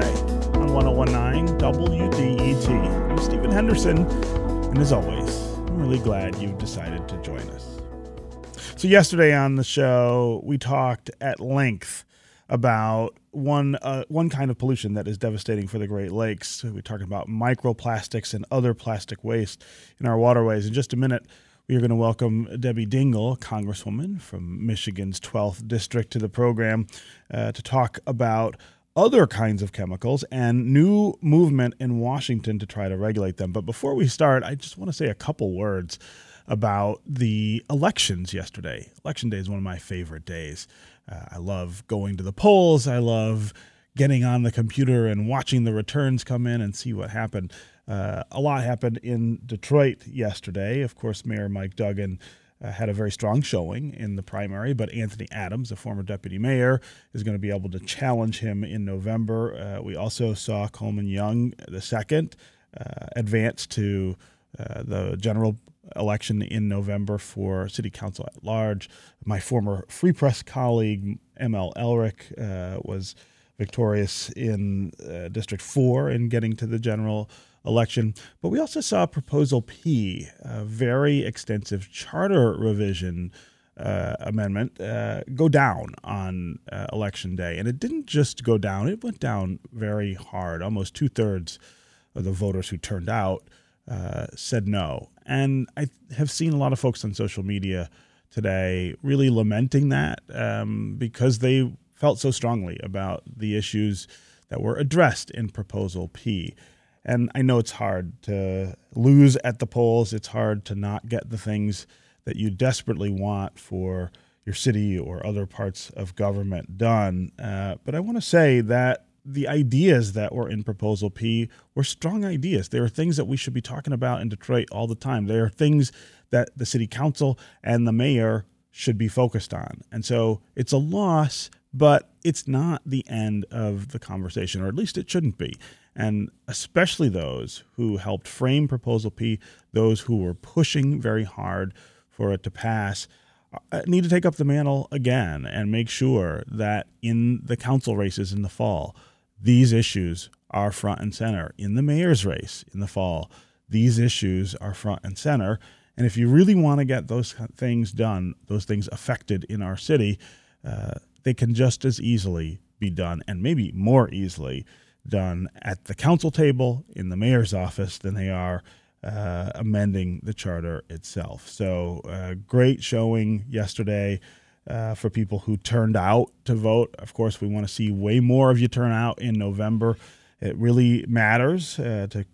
Today on 1019 WDET. I'm Stephen Henderson, and as always, I'm really glad you've decided to join us. So, yesterday on the show, we talked at length about one uh, one kind of pollution that is devastating for the Great Lakes. We talked about microplastics and other plastic waste in our waterways. In just a minute, we are going to welcome Debbie Dingell, Congresswoman from Michigan's 12th District, to the program uh, to talk about other kinds of chemicals and new movement in Washington to try to regulate them. But before we start, I just want to say a couple words about the elections yesterday. Election day is one of my favorite days. Uh, I love going to the polls. I love getting on the computer and watching the returns come in and see what happened. Uh, a lot happened in Detroit yesterday. Of course, Mayor Mike Duggan uh, had a very strong showing in the primary, but Anthony Adams, a former deputy mayor, is going to be able to challenge him in November. Uh, we also saw Coleman Young, the second, uh, advance to uh, the general election in November for city council at large. My former Free Press colleague, ML Elrick, uh, was victorious in District 4 in getting to the general election. But we also saw Proposal P, a very extensive charter revision uh, amendment, uh, go down on uh, election day. And it didn't just go down, it went down very hard. Almost two thirds of the voters who turned out uh, said no. And I have seen a lot of folks on social media today really lamenting that um, because they felt so strongly about the issues that were addressed in Proposal P. And I know it's hard to lose at the polls. It's hard to not get the things that you desperately want for your city or other parts of government done. Uh, but I want to say that the ideas that were in Proposal P were strong ideas. There are things that we should be talking about in Detroit all the time. There are things that the city council and the mayor should be focused on. And so it's a loss, but it's not the end of the conversation, or at least it shouldn't be and especially those who helped frame Proposal P, those who were pushing very hard for it to pass, uh, need to take up the mantle again and make sure that in the council races in the fall, these issues are front and center. In the mayor's race in the fall, these issues are front and center. And if you really want to get those things done, those things affected in our city, uh, they can just as easily be done, and maybe more easily done at the council table in the mayor's office than they are uh, amending the charter itself. So, uh, great showing yesterday uh, for people who turned out to vote. Of course, we want to see way more of you turn out in November. It really matters uh, to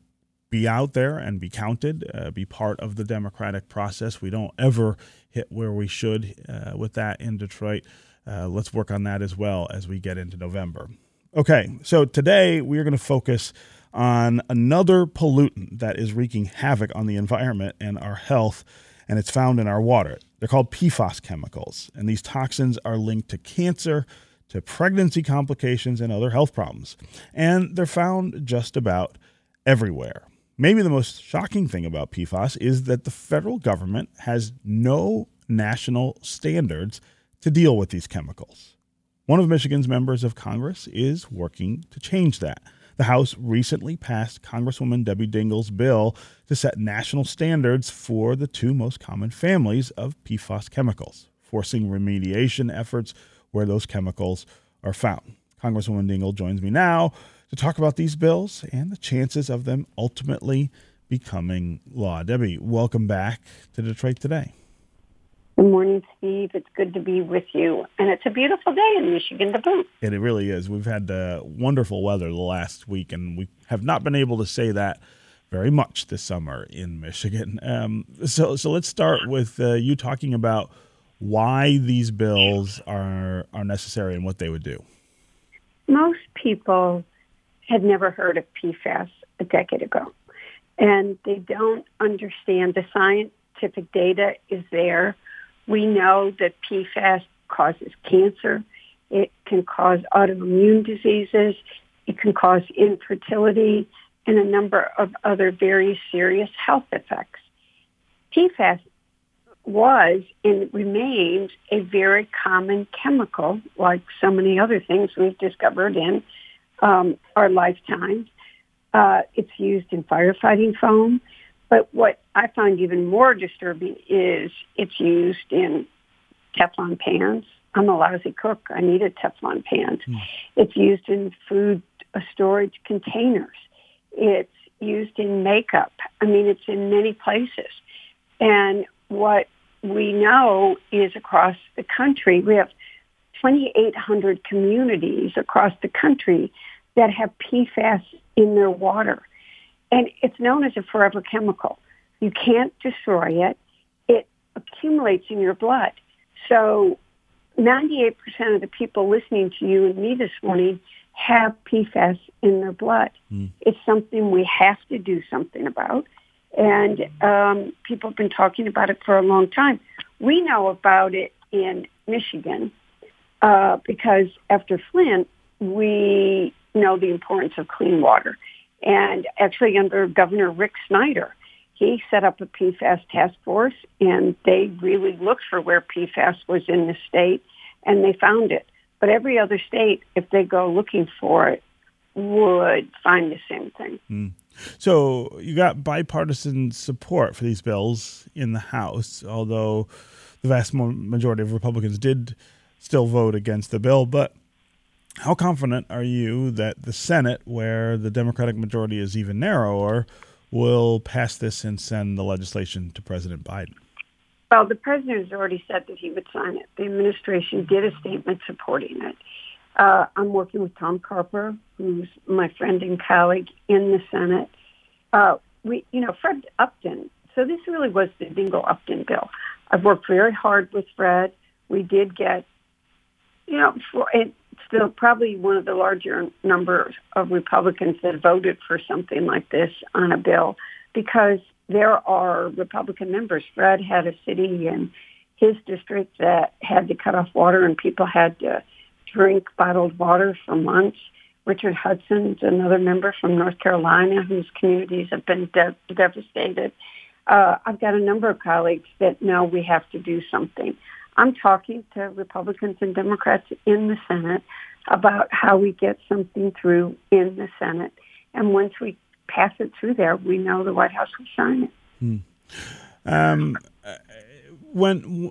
be out there and be counted, uh, be part of the democratic process. We don't ever hit where we should uh, with that in Detroit. let's work on that as well as we get into November. Okay, so today we are going to focus on another pollutant that is wreaking havoc on the environment and our health, and it's found in our water. They're called PFAS chemicals, and these toxins are linked to cancer, to pregnancy complications, and other health problems. And they're found just about everywhere. Maybe the most shocking thing about PFAS is that the federal government has no national standards to deal with these chemicals. One of Michigan's members of Congress is working to change that. The House recently passed Congresswoman Debbie Dingell's bill to set national standards for the two most common families of PFAS chemicals, forcing remediation efforts where those chemicals are found. Congresswoman Dingell joins me now to talk about these bills and the chances of them ultimately becoming law. Debbie, welcome back to Detroit Today. Good morning, Steve. It's good to be with you. And it's a beautiful day in Michigan to boot. And it really is. We've had uh, wonderful weather the last week, and we have not been able to say that very much this summer in Michigan. Um, so, so let's start with uh, you talking about why these bills are are necessary and what they would do. Most people had never heard of PFAS a decade ago, and they don't understand the scientific data is there we know that PFAS causes cancer. It can cause autoimmune diseases. It can cause infertility and a number of other very serious health effects. PFAS was and remains a very common chemical, like so many other things we've discovered in um, our lifetimes. Uh, it's used in firefighting foam. But what I find even more disturbing is it's used in Teflon pans. I'm a lousy cook. I need a Teflon pan. Mm. It's used in food storage containers. It's used in makeup. I mean, it's in many places. And what we know is across the country, we have 2,800 communities across the country that have PFAS in their water. And it's known as a forever chemical. You can't destroy it. It accumulates in your blood. So 98% of the people listening to you and me this morning have PFAS in their blood. Mm. It's something we have to do something about. And um, people have been talking about it for a long time. We know about it in Michigan uh, because after Flint, we know the importance of clean water. And actually, under Governor Rick Snyder, he set up a PFAS task force, and they really looked for where PFAS was in the state, and they found it. But every other state, if they go looking for it, would find the same thing. Mm. So you got bipartisan support for these bills in the House, although the vast majority of Republicans did still vote against the bill. But how confident are you that the Senate, where the Democratic majority is even narrower, will pass this and send the legislation to President Biden? Well, the president has already said that he would sign it. The administration did a statement supporting it. Uh, I'm working with Tom Carper, who's my friend and colleague in the Senate. Uh, we, you know, Fred Upton. So this really was the Dingell Upton bill. I've worked very hard with Fred. We did get, you know, for, it, still probably one of the larger numbers of Republicans that voted for something like this on a bill because there are Republican members. Fred had a city in his district that had to cut off water and people had to drink bottled water for months. Richard Hudson's another member from North Carolina whose communities have been de- devastated. Uh, I've got a number of colleagues that know we have to do something. I'm talking to Republicans and Democrats in the Senate about how we get something through in the Senate. And once we pass it through there, we know the White House will sign it. Hmm. Um, when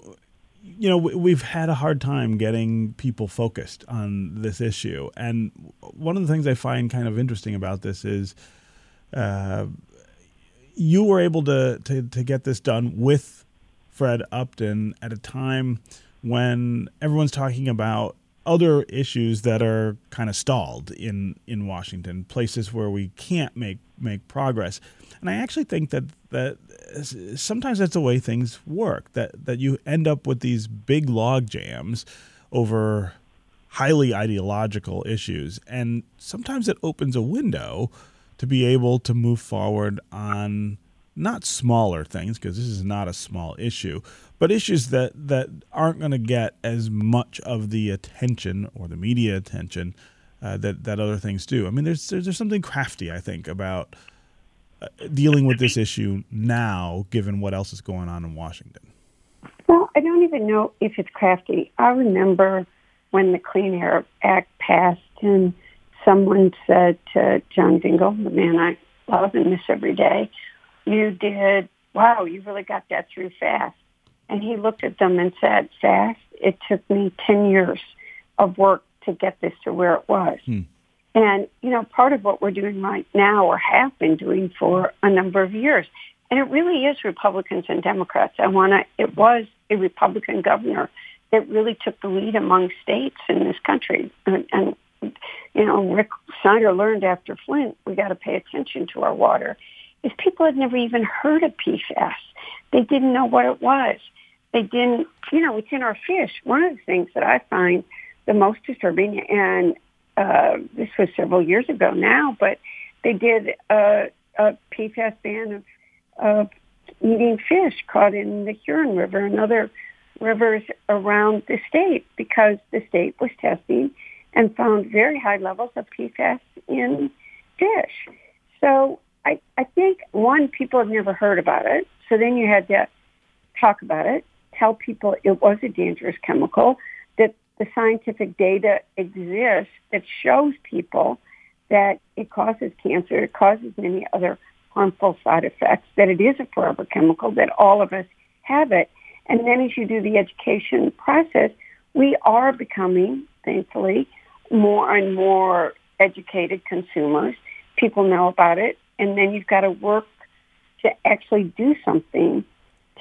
you know we've had a hard time getting people focused on this issue, and one of the things I find kind of interesting about this is. Uh, you were able to, to, to get this done with Fred Upton at a time when everyone's talking about other issues that are kind of stalled in in Washington, places where we can't make make progress. And I actually think that that sometimes that's the way things work. That that you end up with these big log jams over highly ideological issues, and sometimes it opens a window to be able to move forward on not smaller things because this is not a small issue, but issues that that aren't going to get as much of the attention or the media attention uh, that that other things do. I mean, there's there's, there's something crafty I think about uh, dealing with this issue now, given what else is going on in Washington. Well, I don't even know if it's crafty. I remember when the Clean Air Act passed, and someone said to John Dingell, the man I love and miss every day, you did, wow, you really got that through fast. And he looked at them and said, fast, it took me 10 years of work to get this to where it was. Hmm. And, you know, part of what we're doing right now or have been doing for a number of years. And it really is Republicans and Democrats. I want to, it was a Republican governor that really took the lead among states in this country. And, and you know, Rick Snyder learned after Flint, we got to pay attention to our water is people had never even heard of PFAS. They didn't know what it was. They didn't, you know, it's in our fish. One of the things that I find the most disturbing, and uh, this was several years ago now, but they did a, a PFAS ban of, of eating fish caught in the Huron River and other rivers around the state because the state was testing and found very high levels of PFAS in fish. So I, I think one, people have never heard about it. So then you had to talk about it, tell people it was a dangerous chemical, that the scientific data exists that shows people that it causes cancer, it causes many other harmful side effects, that it is a forever chemical, that all of us have it. And then as you do the education process, we are becoming, thankfully, more and more educated consumers. People know about it. And then you've got to work to actually do something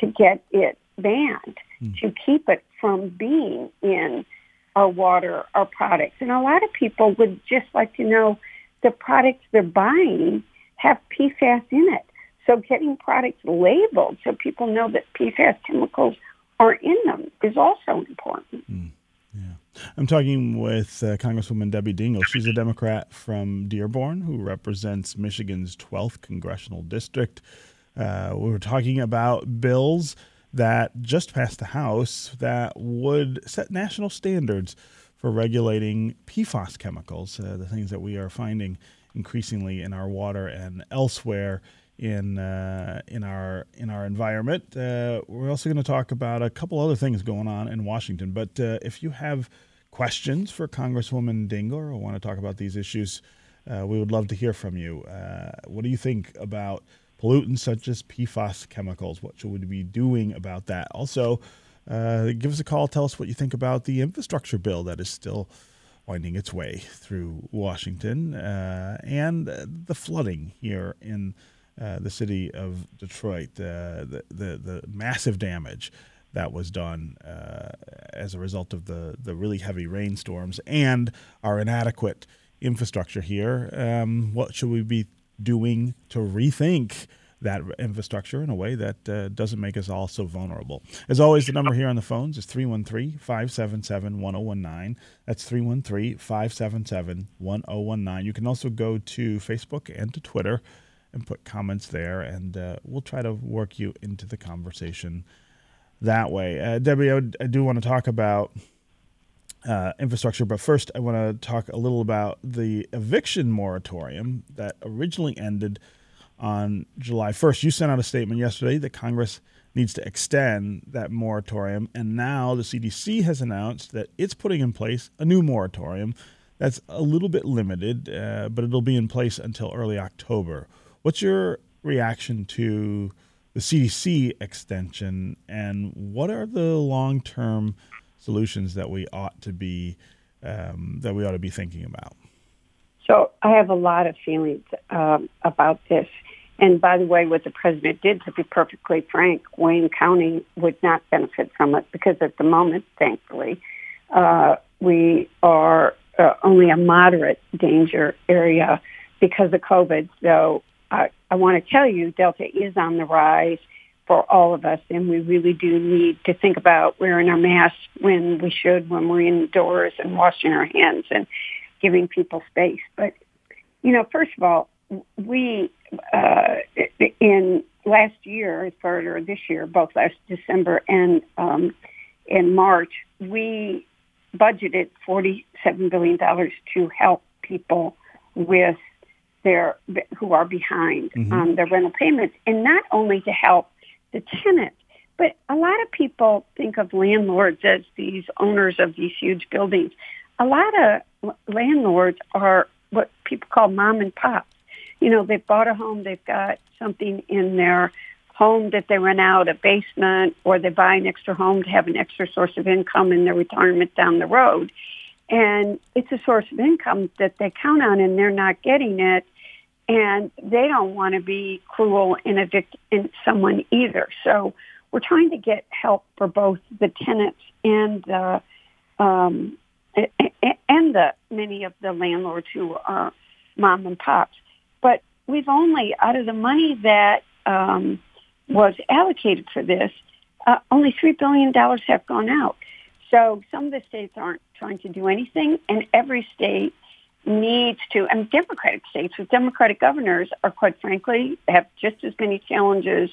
to get it banned, mm. to keep it from being in our water, our products. And a lot of people would just like to know the products they're buying have PFAS in it. So getting products labeled so people know that PFAS chemicals are in them is also important. Mm. Yeah. I'm talking with uh, Congresswoman Debbie Dingell. She's a Democrat from Dearborn who represents Michigan's 12th congressional district. Uh, we were talking about bills that just passed the House that would set national standards for regulating PFAS chemicals, uh, the things that we are finding increasingly in our water and elsewhere in uh, in our in our environment. Uh, we're also going to talk about a couple other things going on in Washington. But uh, if you have questions for Congresswoman Dingell or want to talk about these issues, uh, we would love to hear from you. Uh, what do you think about pollutants such as PFAS chemicals? What should we be doing about that? Also, uh, give us a call. Tell us what you think about the infrastructure bill that is still winding its way through Washington and the flooding here in uh, the city of Detroit, uh, the, the, the massive damage that was done uh, as a result of the, the really heavy rainstorms and our inadequate infrastructure here. Um, what should we be doing to rethink that infrastructure in a way that uh, doesn't make us all so vulnerable. As always, the number here on the phones is 313 577 1019. That's 313 577 1019. You can also go to Facebook and to Twitter and put comments there, and uh, we'll try to work you into the conversation that way. Uh, Debbie, I, would, I, do want to talk about. Uh, infrastructure, but first I want to talk a little about the eviction moratorium that originally ended on July 1st. You sent out a statement yesterday that Congress needs to extend that moratorium, and now the CDC has announced that it's putting in place a new moratorium that's a little bit limited, uh, but it'll be in place until early October. What's your reaction to the CDC extension, and what are the long-term solutions that we ought to be um, that we ought to be thinking about? So I have a lot of feelings um, about this. And by the way, what the president did, to be perfectly frank, Wayne County would not benefit from it because at the moment, thankfully, uh, we are uh, only a moderate danger area because of COVID. So I, I want to tell you, Delta is on the rise for all of us, and we really do need to think about wearing our masks when we should, when we're indoors, and washing our hands and giving people space. But you know, first of all, we uh, in last year, or this year, both last December and um, in March, we budgeted forty-seven billion dollars to help people with their who are behind mm-hmm. on their rental payments, and not only to help the tenants, but a lot of people think of landlords as these owners of these huge buildings. A lot of landlords are what people call mom and pop you know, they've bought a home, they've got something in their home that they rent out, a basement, or they buy an extra home to have an extra source of income in their retirement down the road. And it's a source of income that they count on and they're not getting it. And they don't want to be cruel and evict someone either. So we're trying to get help for both the tenants and the um, and the many of the landlords who are mom and pops. But we've only, out of the money that um, was allocated for this, uh, only $3 billion have gone out. So some of the states aren't trying to do anything, and every state needs to, and Democratic states with Democratic governors are quite frankly have just as many challenges.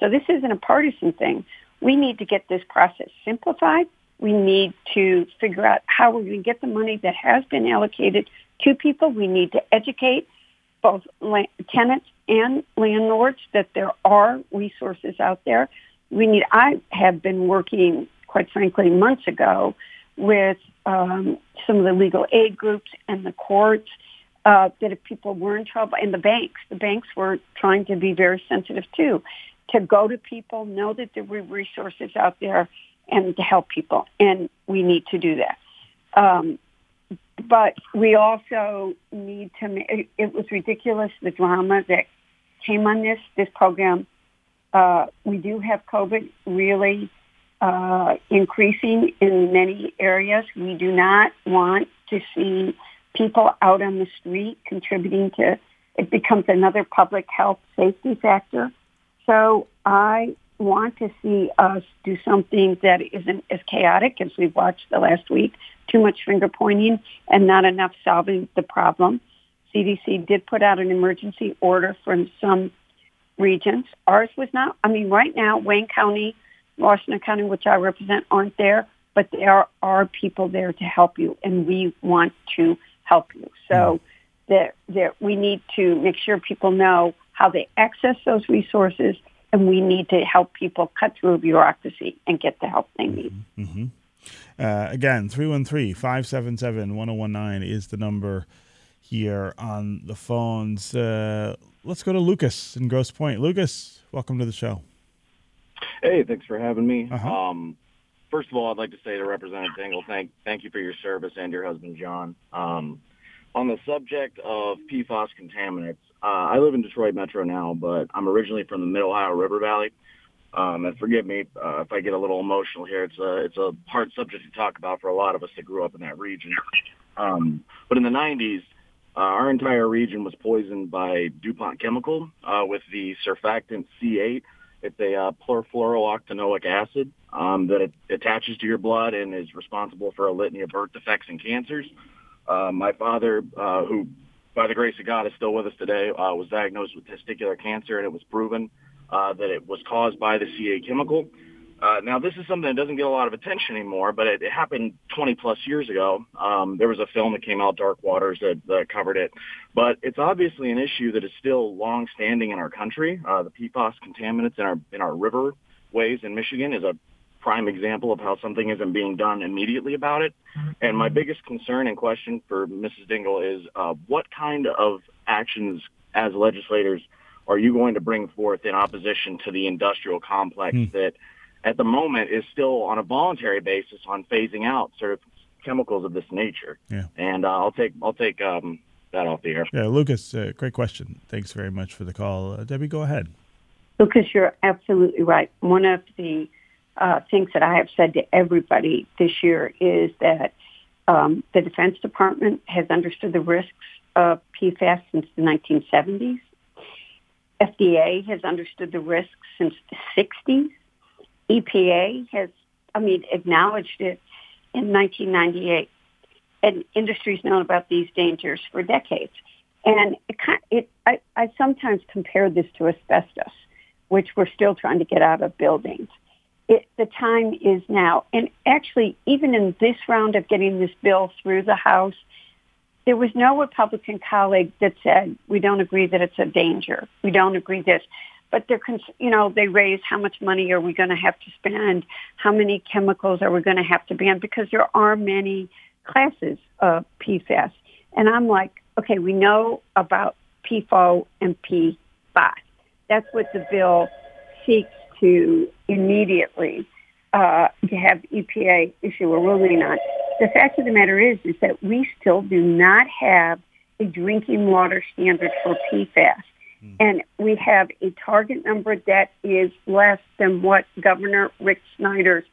So this isn't a partisan thing. We need to get this process simplified. We need to figure out how we're going to get the money that has been allocated to people. We need to educate both tenants and landlords that there are resources out there. We need. I have been working, quite frankly, months ago with um, some of the legal aid groups and the courts uh, that if people were in trouble, and the banks, the banks were trying to be very sensitive too, to go to people, know that there were resources out there, and to help people. And we need to do that. Um, but we also need to. It was ridiculous the drama that came on this this program. Uh, we do have COVID really uh, increasing in many areas. We do not want to see people out on the street contributing to. It becomes another public health safety factor. So I want to see us do something that isn't as chaotic as we've watched the last week. Too much finger pointing and not enough solving the problem. CDC did put out an emergency order from some regions. Ours was not. I mean, right now, Wayne County, Washtenaw County, which I represent, aren't there, but there are people there to help you, and we want to help you. So that that we need to make sure people know how they access those resources and we need to help people cut through bureaucracy and get the help they need. Mm-hmm. Uh, again, 313 577 1019 is the number here on the phones. Uh, let's go to Lucas in Grosse Pointe. Lucas, welcome to the show. Hey, thanks for having me. Uh-huh. Um, first of all, I'd like to say to Representative Dingell, thank thank you for your service and your husband John. Um, on the subject of PFAS contaminants, uh, I live in Detroit Metro now, but I'm originally from the Mid Ohio River Valley. Um, and forgive me uh, if I get a little emotional here. It's a it's a hard subject to talk about for a lot of us that grew up in that region. Um, but in the 90s, uh, our entire region was poisoned by DuPont Chemical uh, with the surfactant C8. It's a uh, perfluorooctanoic acid um, that attaches to your blood and is responsible for a litany of birth defects and cancers. Uh, my father, uh, who by the grace of God is still with us today, uh, was diagnosed with testicular cancer, and it was proven uh, that it was caused by the C8 chemical. Uh, now, this is something that doesn't get a lot of attention anymore, but it, it happened 20 plus years ago. Um, there was a film that came out, Dark Waters, that, that covered it. But it's obviously an issue that is still long-standing in our country. Uh, the PFAS contaminants in our in our riverways in Michigan is a prime example of how something isn't being done immediately about it. And my biggest concern and question for Mrs. Dingell is uh, what kind of actions as legislators are you going to bring forth in opposition to the industrial complex Hmm. that at the moment is still on a voluntary basis on phasing out sort of chemicals of this nature? Yeah. And uh, I'll take I'll take um, that off the air. Yeah, Lucas, uh, great question. Thanks very much for the call. Uh, Debbie, go ahead. Lucas, you're absolutely right. One of the uh, things that I have said to everybody this year is that um, the Defense Department has understood the risks of PFAS since the 1970s. FDA has understood the risks since the 60s. EPA has, I mean, acknowledged it in 1998. And industry's known about these dangers for decades. And it, it I, I sometimes compare this to asbestos, which we're still trying to get out of buildings. It, the time is now. And actually, even in this round of getting this bill through the House, there was no Republican colleague that said, we don't agree that it's a danger. We don't agree this. But they're, you know, they raise how much money are we going to have to spend? How many chemicals are we going to have to ban? Because there are many classes of PFAS. And I'm like, okay, we know about PFO and PFAS. That's what the bill seeks to immediately uh, to have EPA issue a ruling on. The fact of the matter is, is that we still do not have a drinking water standard for PFAS. And we have a target number that is less than what Governor Rick Snyder's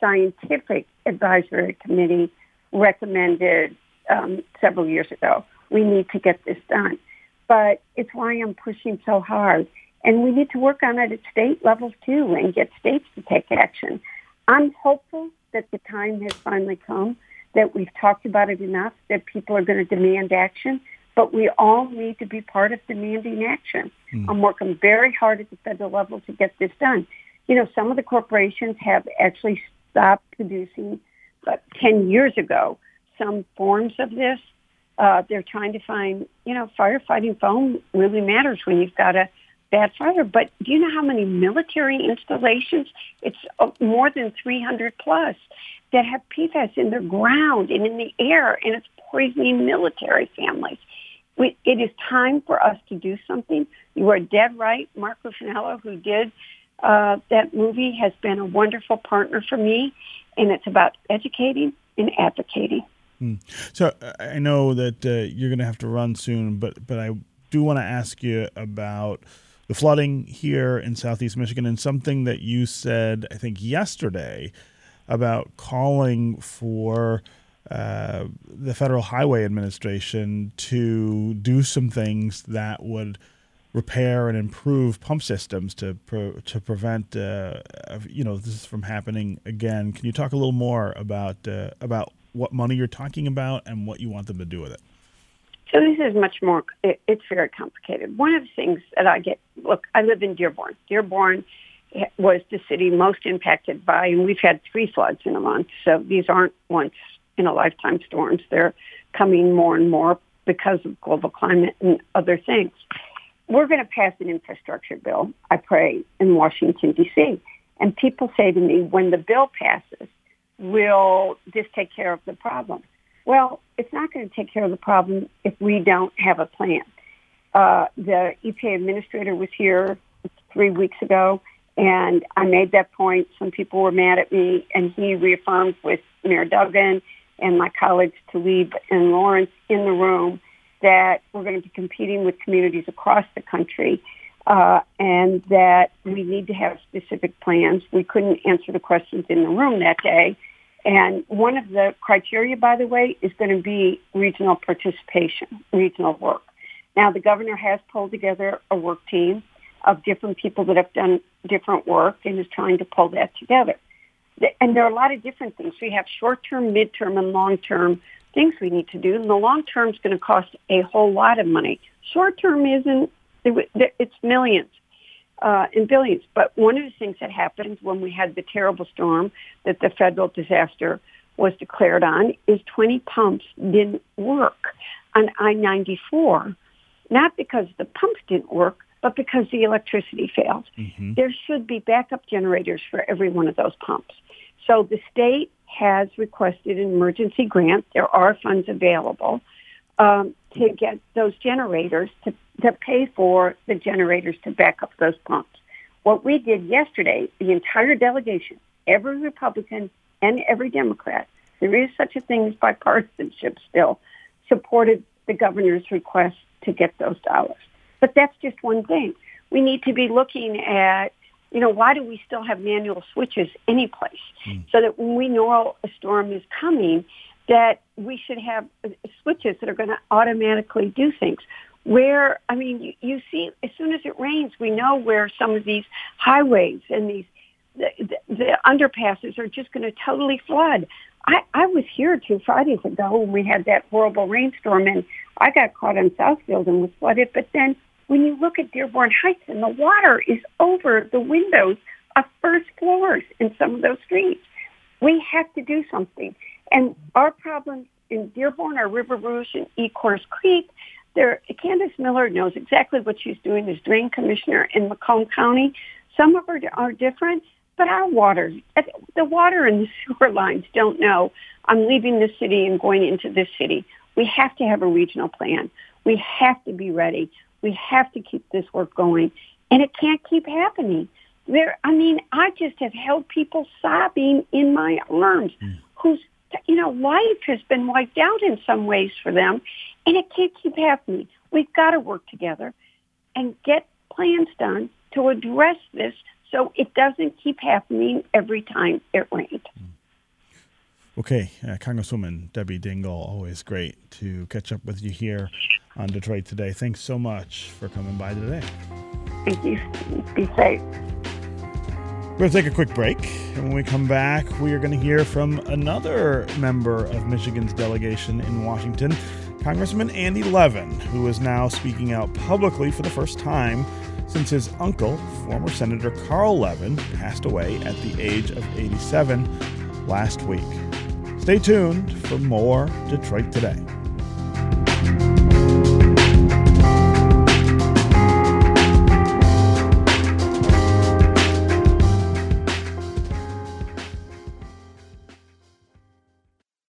scientific advisory committee recommended um, several years ago. We need to get this done. But it's why I'm pushing so hard. And we need to work on it at state levels too and get states to take action. I'm hopeful that the time has finally come, that we've talked about it enough, that people are going to demand action. But we all need to be part of demanding action. I'm working very hard at the federal level to get this done. You know, some of the corporations have actually stopped producing, but 10 years ago, some forms of this. Uh, they're trying to find, you know, firefighting foam really matters when you've got a bad fire. But do you know how many military installations? It's uh, more than 300 plus that have PFAS in the ground and in the air, and it's poisoning military families. We, it is time for us to do something. You are dead right. Mark Ruffinello, who did uh, that movie, has been a wonderful partner for me, and it's about educating and advocating. Hmm. So I know that uh, you're going to have to run soon, but but I do want to ask you about the flooding here in southeast Michigan and something that you said I think yesterday about calling for uh, the Federal Highway Administration to do some things that would repair and improve pump systems to pro- to prevent uh, you know this from happening again. Can you talk a little more about uh, about what money you're talking about and what you want them to do with it? So this is much more. It, it's very complicated. One of the things that I get. Look, I live in Dearborn. Dearborn was the city most impacted by, and we've had three floods in a month. So these aren't once in a lifetime storms. They're coming more and more because of global climate and other things. We're going to pass an infrastructure bill, I pray, in Washington, D.C. And people say to me, when the bill passes, will this take care of the problem? Well, it's not going to take care of the problem if we don't have a plan. Uh, the EPA administrator was here three weeks ago, and I made that point. Some people were mad at me, and he reaffirmed with Mayor Duggan and my colleagues Tlaib and Lawrence in the room that we're going to be competing with communities across the country uh, and that we need to have specific plans. We couldn't answer the questions in the room that day. And one of the criteria, by the way, is going to be regional participation, regional work. Now, the governor has pulled together a work team of different people that have done different work and is trying to pull that together and there are a lot of different things. We have short-term, mid-term, and long-term things we need to do. And the long-term is going to cost a whole lot of money. Short-term isn't, it's millions uh, and billions. But one of the things that happened when we had the terrible storm that the federal disaster was declared on is 20 pumps didn't work on I-94, not because the pumps didn't work, but because the electricity failed. Mm-hmm. There should be backup generators for every one of those pumps. So the state has requested an emergency grant. There are funds available um, to get those generators to, to pay for the generators to back up those pumps. What we did yesterday, the entire delegation, every Republican and every Democrat, there is such a thing as bipartisanship still, supported the governor's request to get those dollars. But that's just one thing. We need to be looking at you know, why do we still have manual switches anyplace? Mm. So that when we know a storm is coming, that we should have uh, switches that are going to automatically do things. Where, I mean, you, you see, as soon as it rains, we know where some of these highways and these, the, the, the underpasses are just going to totally flood. I, I was here two Fridays ago when we had that horrible rainstorm and I got caught on Southfield and was flooded, but then when you look at Dearborn Heights and the water is over the windows of first floors in some of those streets. We have to do something. And our problems in Dearborn are River Rouge and Ecorse Creek. There, Candace Miller knows exactly what she's doing as drain commissioner in Macomb County. Some of her are different, but our water, the water and the sewer lines don't know I'm leaving this city and going into this city. We have to have a regional plan. We have to be ready. We have to keep this work going. And it can't keep happening. There, I mean, I just have held people sobbing in my arms mm. whose, you know, life has been wiped out in some ways for them. And it can't keep happening. We've got to work together and get plans done to address this so it doesn't keep happening every time it rains. Okay, uh, Congresswoman Debbie Dingell, always great to catch up with you here on Detroit Today. Thanks so much for coming by today. Thank you. Be safe. We're going to take a quick break. And when we come back, we are going to hear from another member of Michigan's delegation in Washington, Congressman Andy Levin, who is now speaking out publicly for the first time since his uncle, former Senator Carl Levin, passed away at the age of 87 last week. Stay tuned for more Detroit Today.